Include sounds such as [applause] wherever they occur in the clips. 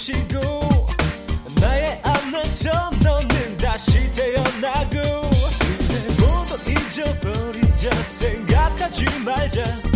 숨쉬고 나의 안에서 너는 다시 태어나고 그래 모두 잊어버리자. 생각하지 말자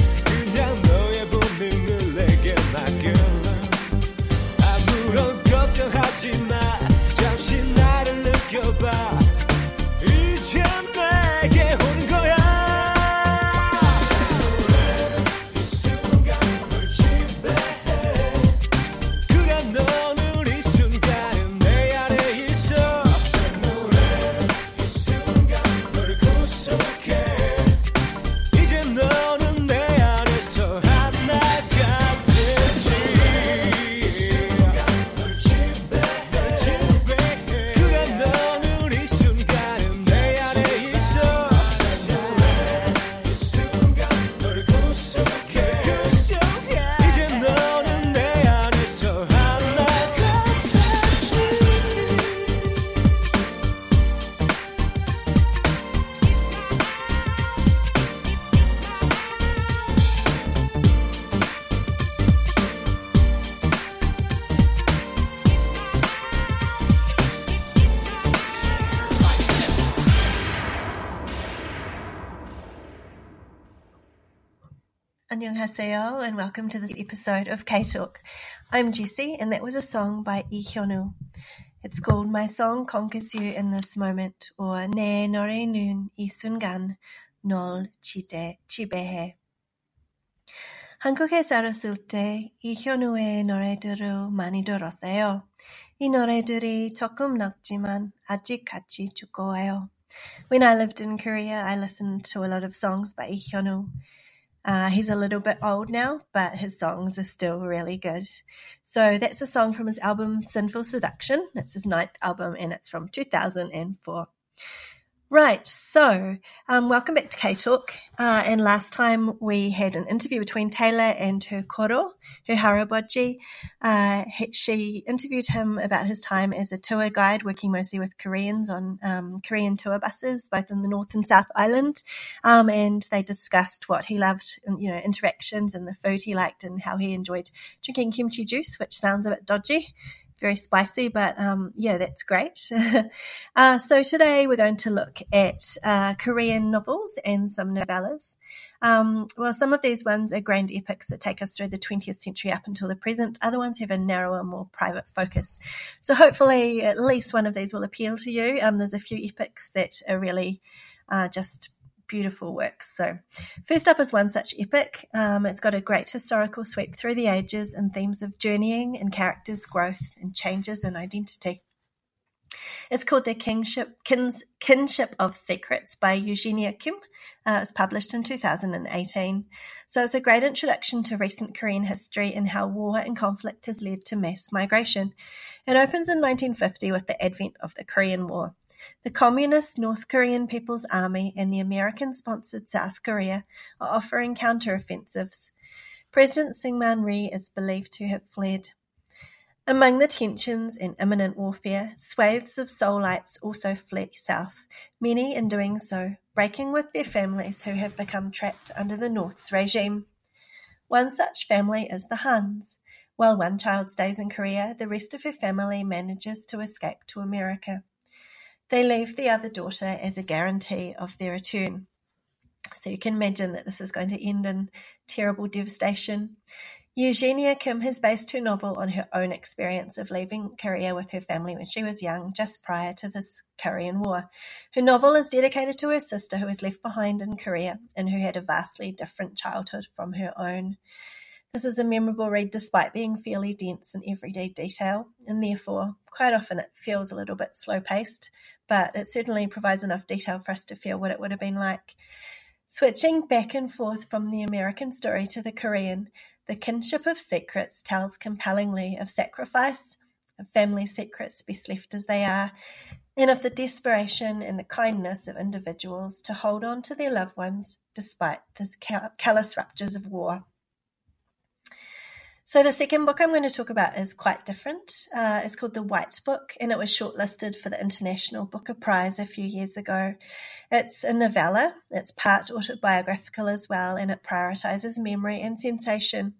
And welcome to this episode of K-Talk. I'm Jesse and that was a song by Lee It's called My Song Conquers You in This Moment or Ne Nore Nun I Sungan Nol Chite Chibehe. When I lived in Korea, I listened to a lot of songs by Lee Hyun-woo. Uh, he's a little bit old now, but his songs are still really good. So that's a song from his album Sinful Seduction. It's his ninth album and it's from 2004. Right, so um, welcome back to K Talk. Uh, and last time we had an interview between Taylor and her koro, her haraboji. Uh, she interviewed him about his time as a tour guide, working mostly with Koreans on um, Korean tour buses, both in the North and South Island. Um, and they discussed what he loved, you know, interactions and the food he liked, and how he enjoyed drinking kimchi juice, which sounds a bit dodgy very spicy, but um, yeah, that's great. [laughs] uh, so today we're going to look at uh, Korean novels and some novellas. Um, well, some of these ones are grand epics that take us through the 20th century up until the present. Other ones have a narrower, more private focus. So hopefully, at least one of these will appeal to you. Um, there's a few epics that are really uh, just beautiful works. So, first up is one such epic. Um, it's got a great historical sweep through the ages and themes of journeying and characters' growth and changes in identity. It's called The Kingship, Kins, Kinship of Secrets by Eugenia Kim. Uh, it's published in 2018. So it's a great introduction to recent Korean history and how war and conflict has led to mass migration. It opens in 1950 with the advent of the Korean War. The Communist North Korean People's Army and the American-sponsored South Korea are offering counter-offensives. President Syngman Rhee is believed to have fled. Among the tensions and imminent warfare, swathes of Seoulites also fled south, many in doing so breaking with their families who have become trapped under the North's regime. One such family is the Hans. While one child stays in Korea, the rest of her family manages to escape to America. They leave the other daughter as a guarantee of their return. So you can imagine that this is going to end in terrible devastation. Eugenia Kim has based her novel on her own experience of leaving Korea with her family when she was young, just prior to this Korean War. Her novel is dedicated to her sister who was left behind in Korea and who had a vastly different childhood from her own. This is a memorable read despite being fairly dense in everyday detail, and therefore, quite often it feels a little bit slow paced, but it certainly provides enough detail for us to feel what it would have been like. Switching back and forth from the American story to the Korean, the kinship of secrets tells compellingly of sacrifice, of family secrets best left as they are, and of the desperation and the kindness of individuals to hold on to their loved ones despite the callous ruptures of war. So the second book I'm going to talk about is quite different. Uh, it's called The White Book, and it was shortlisted for the International Booker Prize a few years ago. It's a novella. It's part autobiographical as well, and it prioritizes memory and sensation.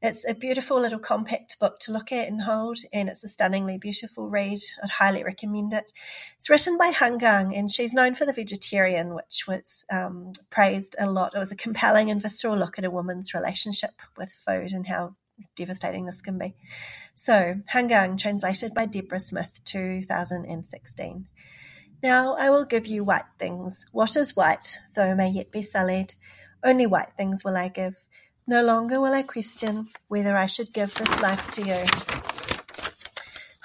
It's a beautiful little compact book to look at and hold, and it's a stunningly beautiful read. I'd highly recommend it. It's written by Han Gang, and she's known for The Vegetarian, which was um, praised a lot. It was a compelling and visceral look at a woman's relationship with food and how devastating this can be. So, Han Gang, translated by Deborah Smith, 2016. Now I will give you white things. What is white, though may yet be sullied? Only white things will I give. No longer will I question whether I should give this life to you.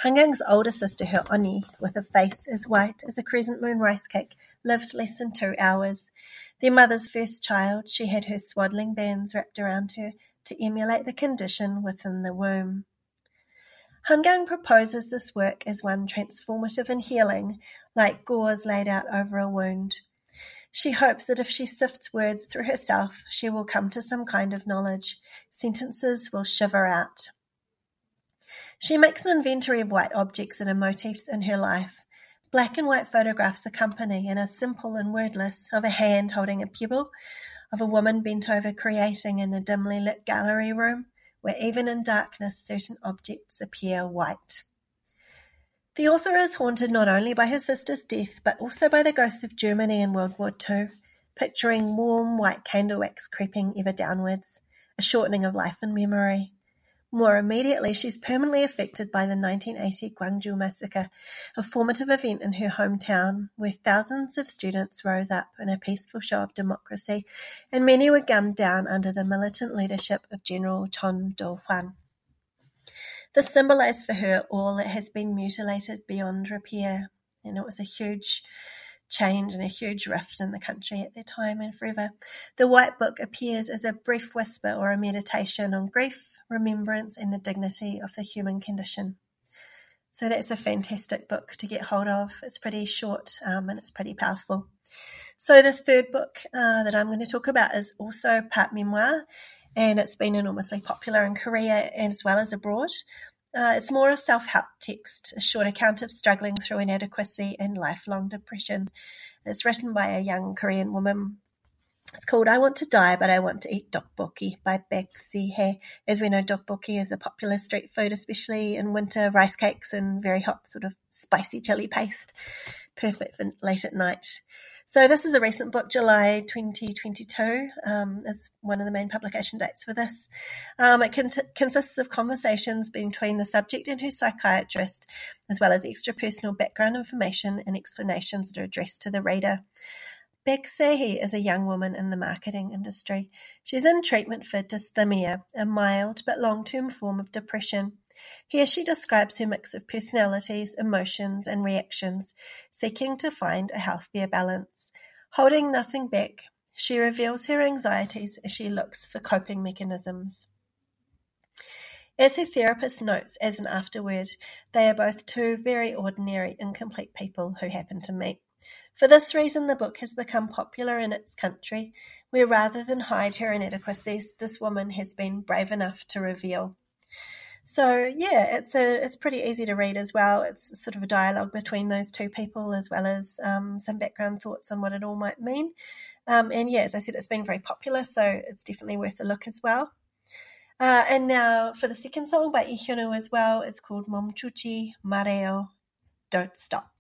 Han Gang's older sister, her Oni, with a face as white as a crescent moon rice cake, lived less than two hours. Their mother's first child, she had her swaddling bands wrapped around her, to emulate the condition within the womb. Han Gang proposes this work as one transformative and healing, like gauze laid out over a wound. She hopes that if she sifts words through herself, she will come to some kind of knowledge. Sentences will shiver out. She makes an inventory of white objects and motifs in her life. Black and white photographs accompany and are simple and wordless of a hand holding a pebble, of a woman bent over creating in a dimly lit gallery room, where even in darkness certain objects appear white. The author is haunted not only by her sister's death, but also by the ghosts of Germany in World War II, picturing warm white candle wax creeping ever downwards, a shortening of life and memory. More immediately, she's permanently affected by the 1980 Gwangju massacre, a formative event in her hometown where thousands of students rose up in a peaceful show of democracy and many were gunned down under the militant leadership of General Chon Do-hwan. This symbolized for her all that has been mutilated beyond repair, and it was a huge change and a huge rift in the country at that time and forever. The White Book appears as a brief whisper or a meditation on grief, remembrance, and the dignity of the human condition. So that's a fantastic book to get hold of. It's pretty short um, and it's pretty powerful. So the third book uh, that I'm going to talk about is also part memoir, and it's been enormously popular in Korea as well as abroad. Uh, it's more a self help text, a short account of struggling through inadequacy and lifelong depression. It's written by a young Korean woman. It's called I Want to Die, but I Want to Eat Tteokbokki by Baek Se-hee. As we know, tteokbokki is a popular street food, especially in winter, rice cakes and very hot, sort of spicy chili paste. Perfect for late at night. So this is a recent book, July 2022 um, is one of the main publication dates for this. Um, it consists of conversations between the subject and her psychiatrist, as well as extra personal background information and explanations that are addressed to the reader. Se-hee is a young woman in the marketing industry. She's in treatment for dysthymia, a mild but long-term form of depression. Here she describes her mix of personalities, emotions, and reactions, seeking to find a healthier balance. Holding nothing back, she reveals her anxieties as she looks for coping mechanisms. As her therapist notes as an afterword, they are both two very ordinary, incomplete people who happen to meet. For this reason, the book has become popular in its country, where rather than hide her inadequacies, this woman has been brave enough to reveal. So yeah, it's a it's pretty easy to read as well. It's sort of a dialogue between those two people, as well as um, some background thoughts on what it all might mean. Um, and yeah, as I said, it's been very popular, so it's definitely worth a look as well. Uh, and now for the second song by Hyunwoo as well, it's called Momchuji Mareo, Don't Stop.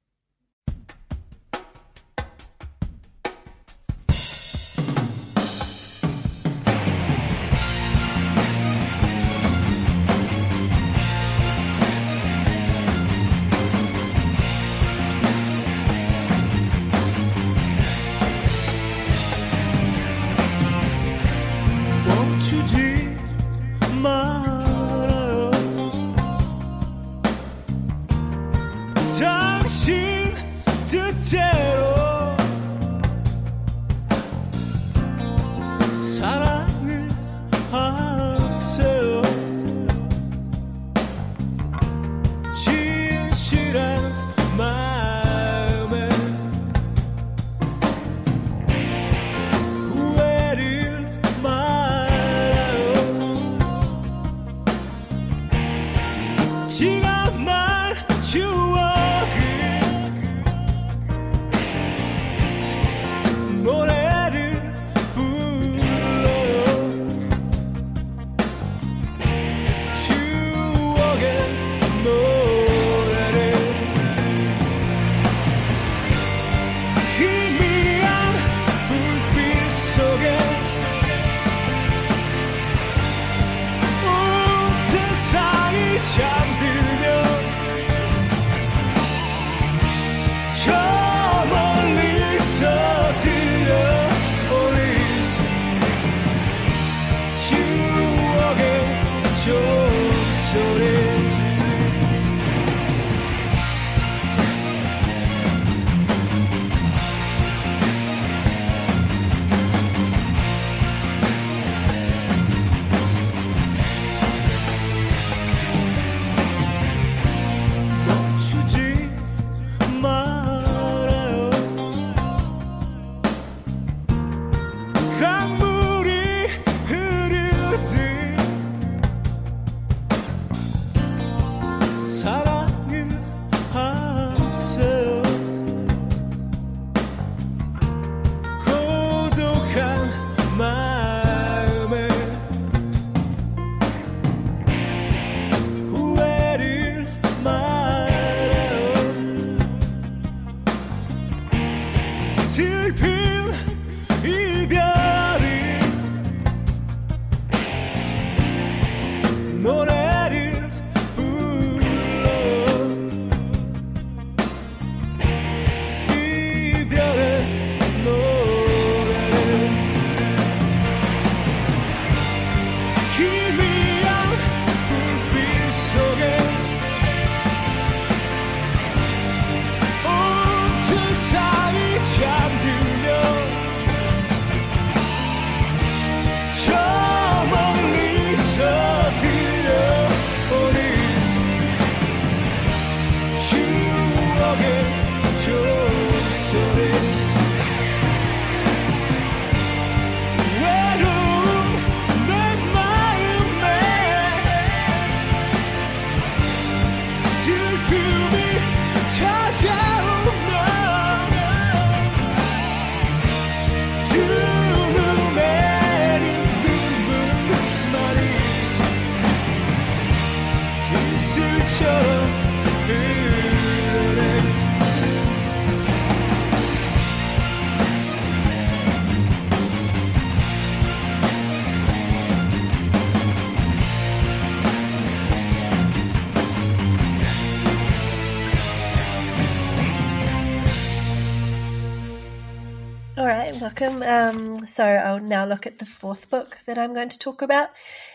Welcome. Um, so I'll now look at the fourth book that I'm going to talk about.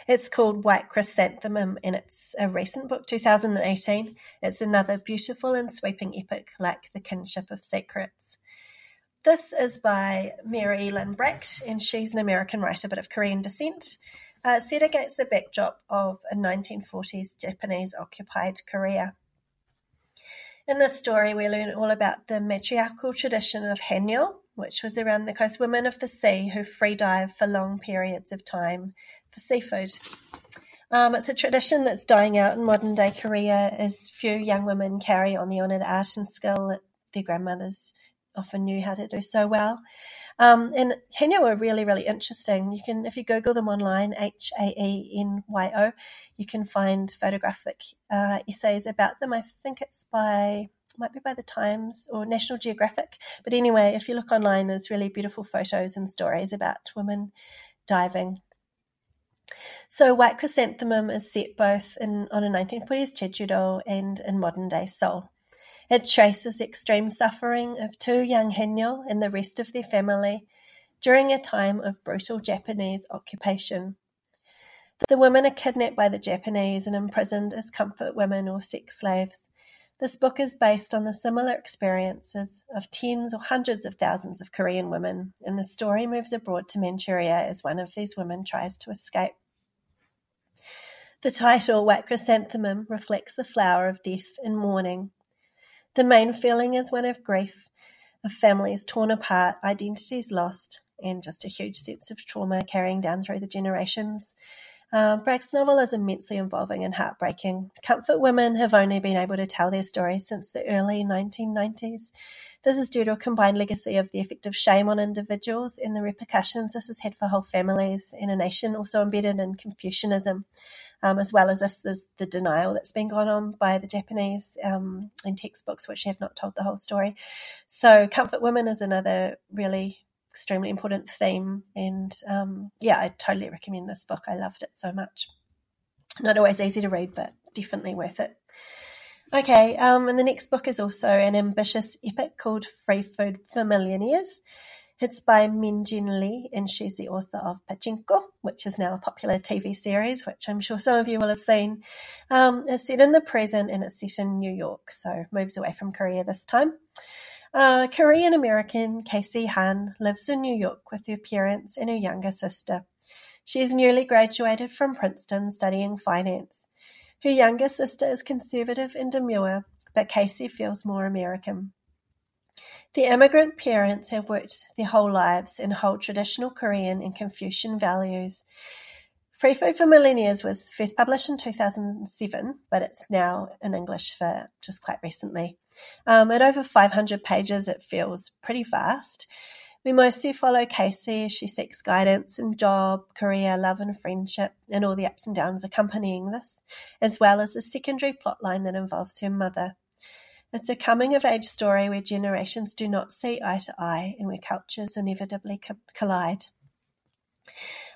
It's called White Chrysanthemum, and it's a recent book, 2018. It's another beautiful and sweeping epic like The Kinship of Secrets. This is by Mary Lynn Bracht, and she's an American writer but of Korean descent, uh, set against the backdrop of a 1940s Japanese occupied Korea. In this story, we learn all about the matriarchal tradition of Haenyeo, which was around the coast women of the sea who free dive for long periods of time for seafood. Um, it's a tradition that's dying out in modern day Korea as few young women carry on the honoured art and skill that their grandmothers often knew how to do so well. Um, and Haenyeo are really, really interesting. You can, if you Google them online, H A E N Y O, you can find photographic uh, essays about them. I think it's by might be by the Times or National Geographic. But anyway, if you look online, there's really beautiful photos and stories about women diving. So White Chrysanthemum is set both in on a 1940s Jeju-do and in modern day Seoul. It traces extreme suffering of two young Haenyeo and the rest of their family during a time of brutal Japanese occupation. The women are kidnapped by the Japanese and imprisoned as comfort women or sex slaves. This book is based on the similar experiences of tens or hundreds of thousands of Korean women, and the story moves abroad to Manchuria as one of these women tries to escape. The title, White Chrysanthemum, reflects the flower of death and mourning. The main feeling is one of grief, of families torn apart, identities lost, and just a huge sense of trauma carrying down through the generations. Um, Bracht's novel is immensely involving and heartbreaking. Comfort women have only been able to tell their stories since the early 1990s. This is due to a combined legacy of the effect of shame on individuals and the repercussions this has had for whole families and a nation also embedded in Confucianism, um, as well as this, this, the denial that's been gone on by the Japanese um, in textbooks, which have not told the whole story. So, Comfort Women is another really extremely important theme. And um, yeah, I totally recommend this book. I loved it so much. Not always easy to read, but definitely worth it. Okay, um, and the next book is also an ambitious epic called Free Food for Millionaires. It's by Min Jin Lee, and she's the author of Pachinko, which is now a popular TV series, which I'm sure some of you will have seen. Um, it's set in the present and it's set in New York, so moves away from Korea this time. Uh, Korean American Casey Han lives in New York with her parents and her younger sister. She is newly graduated from Princeton studying finance. Her younger sister is conservative and demure, but Casey feels more American. The immigrant parents have worked their whole lives and hold traditional Korean and Confucian values. Free Food for Millionaires was first published in 2007, but it's now in English for just quite recently. Um, at over 500 pages, it feels pretty fast. We mostly follow Casey as she seeks guidance in job, career, love, and friendship, and all the ups and downs accompanying this, as well as a secondary plotline that involves her mother. It's a coming of age story where generations do not see eye to eye and where cultures inevitably collide.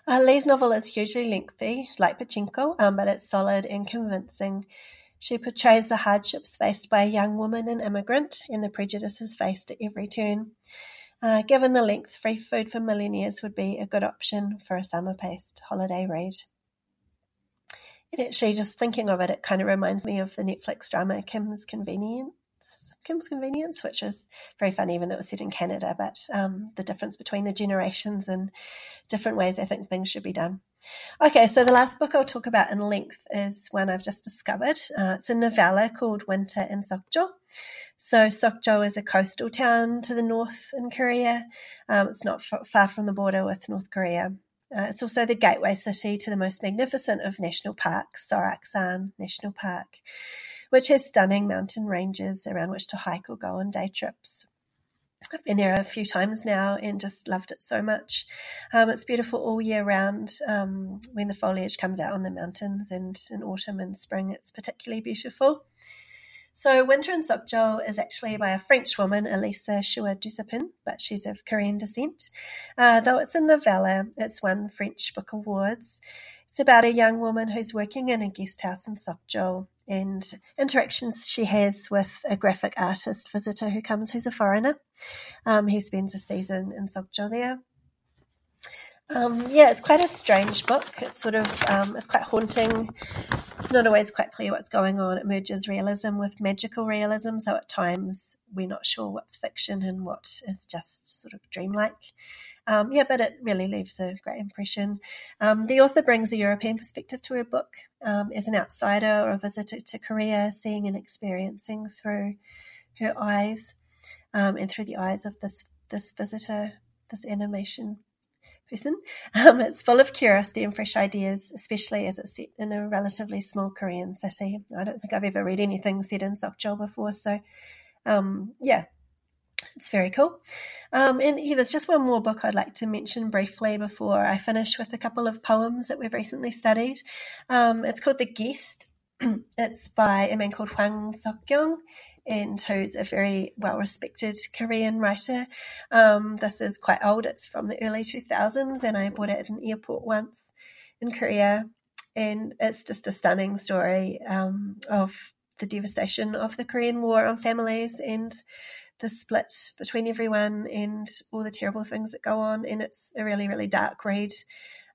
Uh, Lee's novel is hugely lengthy, like Pachinko, um, but it's solid and convincing. She portrays the hardships faced by a young woman and immigrant and the prejudices faced at every turn. Uh, given the length, Free Food for Millionaires would be a good option for a summer paced holiday read. And actually, just thinking of it, it kind of reminds me of the Netflix drama Kim's Convenience. Kim's Convenience, which is very funny, even though it was set in Canada, but um, the difference between the generations and different ways I think things should be done. Okay, so the last book I'll talk about in length is one I've just discovered. Uh, it's a novella called Winter in Sokcho. So Sokcho is a coastal town to the north in Korea. Um, it's not f- far from the border with North Korea. Uh, it's also the gateway city to the most magnificent of national parks, Soraksan National Park which has stunning mountain ranges around which to hike or go on day trips. I've been there a few times now and just loved it so much. Um, it's beautiful all year round um, when the foliage comes out on the mountains, and in autumn and spring, it's particularly beautiful. So, Winter in Sokcho is actually by a French woman, Elisa Shua Dusapin, but she's of Korean descent. Uh, though it's a novella, it's won French Book Awards. It's about a young woman who's working in a guest house in Sokcho and interactions she has with a graphic artist visitor who comes, who's a foreigner. Um, he spends a season in Sokcho there. Um, yeah, it's quite a strange book. It's sort of um, it's quite haunting. It's not always quite clear what's going on. It merges realism with magical realism, so at times we're not sure what's fiction and what is just sort of dreamlike. Um, yeah, but it really leaves a great impression. Um, the author brings a European perspective to her book um, as an outsider or a visitor to Korea, seeing and experiencing through her eyes um, and through the eyes of this this visitor, this animation person. [laughs] Um, it's full of curiosity and fresh ideas, especially as it's set in a relatively small Korean city. I don't think I've ever read anything set in Sokcho before, so um, yeah, it's very cool. Um, and yeah, there's just one more book I'd like to mention briefly before I finish with a couple of poems that we've recently studied. Um, it's called The Guest. [clears throat] it's by a man called Hwang Sok-yong, and who's a very well respected Korean writer. Um, this is quite old, it's from the early 2000s, and I bought it at an airport once in Korea. And it's just a stunning story um, of the devastation of the Korean War on families and the split between everyone and all the terrible things that go on. And it's a really, really dark read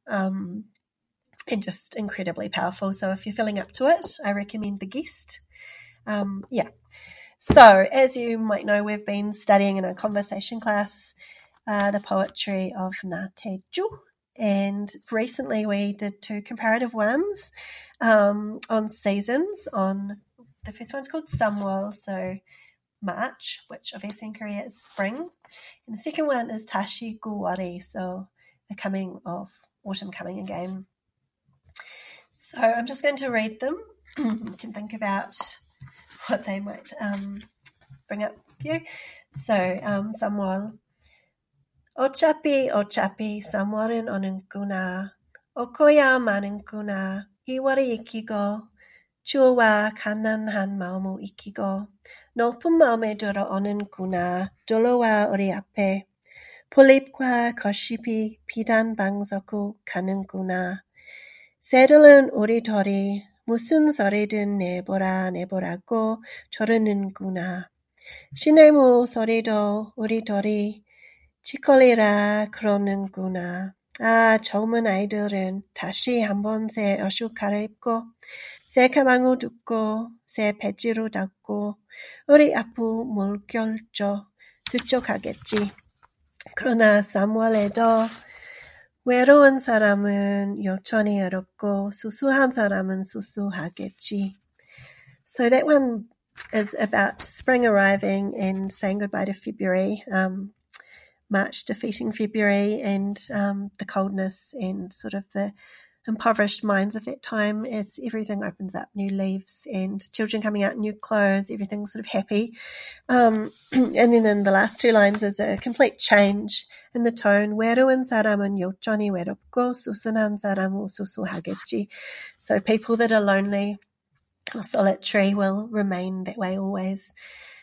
um, and just incredibly powerful. So if you're feeling up to it, I recommend The Guest. Um, yeah. So, as you might know, we've been studying in a conversation class uh, the poetry of Na Tae-ju. And recently we did two comparative ones um, on seasons. On the first one's called Samwol, so March, which obviously in Korea is spring. And the second one is Tashi Guwari, so the coming of autumn coming again. So I'm just going to read them. [clears throat] you can think about what they might um, bring up for you. So, um, Samwal. Ochapi, ochapi, Samwarin onunkuna. Okoya manunkuna. Iwari ikigo. 추워와 가난한 마음을 익히고 높은 마음에 들어오는구나. 돌아와 우리 앞에 폴립과 거시피 비단 방석으로 가는구나. 새들은 우리들이 무슨 소리든 내보라 내보라고 저러는구나. 시내무 소리도 우리들이 치콜리라 그러는구나. 아, 젊은 아이들은 다시 한번 새 옷을 갈아입고 새 가방을 듣고 새 배지로 닦고 우리 앞으로 물결조 수척하겠지. 그러나 사무엘에도 외로운 사람은 여전히 어렵고 수수한 사람은 수수하겠지. So that one is about spring arriving and saying goodbye to February, um, March defeating February, and um, the coldness and sort of the impoverished minds of that time as everything opens up, new leaves and children coming out in new clothes, everything's sort of happy. Um, [clears throat] and then in the last two lines is a complete change in the tone. 외로운 사람은 여전히 외롭고 수순한 사람은 수수하겠지. So people that are lonely or solitary will remain that way always.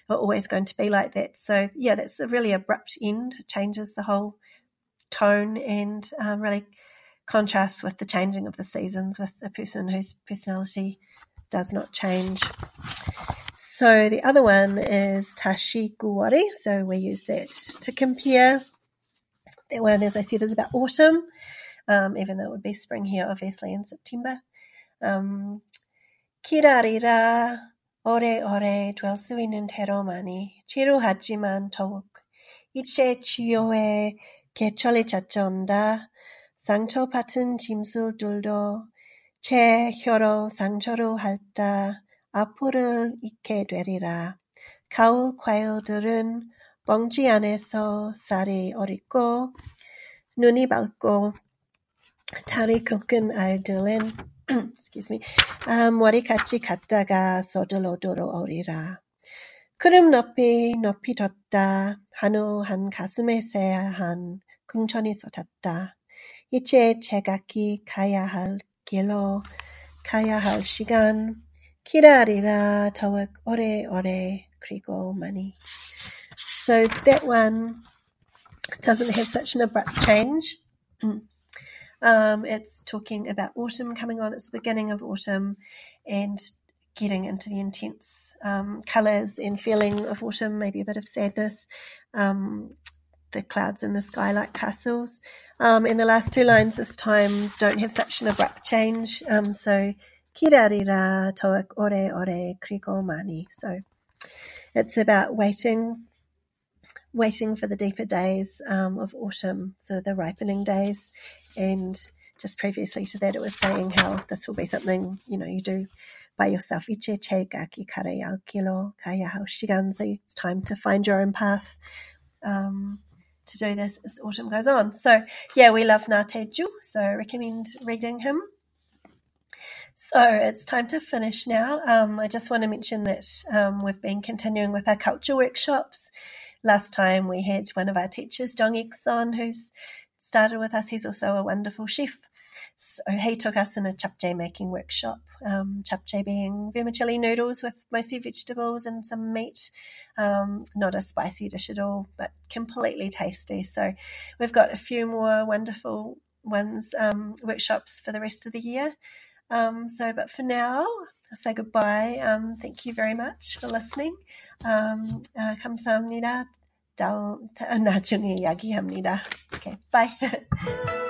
Are always going to be like that. So yeah, that's a really abrupt end. It changes the whole tone and um, really contrasts with the changing of the seasons with a person whose personality does not change. So the other one is Tashi Guwari. So we use that to compare. That one, as I said, is about autumn, um, even though it would be spring here, obviously, in September. Um, Kirarira ore ore dwell suin in teromani, chiru hajiman towuk, iche chioe ke chole chachonda, 상처 받은 짐승들도 제 혀로 상처로 핥다 앞으로 잊게 되리라. 가을 과일들은 뻥지 안에서 쌀이 어리고 눈이 밝고 달이 굵은 알들은 [clears throat] excuse me, 아, 머리같이 갔다가 서둘러 돌아오리라. 구름 높이 높이 뒀다 한우 한 가슴에 새한 궁천이 쏟았다. 이제 제각기 가야 할 길로 가야 할 시간 기다리라 더욱 오래오래 그리고 많이. So that one doesn't have such an abrupt change. Um, it's talking about autumn coming on. It's the beginning of autumn, and getting into the intense um, colours and feeling of autumn, maybe a bit of sadness, um, the clouds in the sky like castles. Um, and the last two lines this time don't have such an abrupt change. Um, so, kirarira toak ore ore kriko mani. So, it's about waiting, waiting for the deeper days um, of autumn, so the ripening days. And just previously to that, it was saying how this will be something, you know, you do by yourself. Iche chega ki kare kilo kaya. So it's time to find your own path. Um, to do this as autumn goes on. So yeah, we love Na Tae-ju, so I recommend reading him. So it's time to finish now. Um, I just want to mention that um, we've been continuing with our culture workshops. Last time we had one of our teachers, Dong Ikson, who's started with us. He's also a wonderful chef. So he took us in a chapchae making workshop. Um, chapchae being vermicelli noodles with mostly vegetables and some meat. Um, not a spicy dish at all, but completely tasty. So we've got a few more wonderful ones um, workshops for the rest of the year. Um, so, but for now, I'll say goodbye. Um, thank you very much for listening. Um, uh, 감사합니다. 다음 [laughs] 나중에 이야기합니다. Okay, bye. [laughs]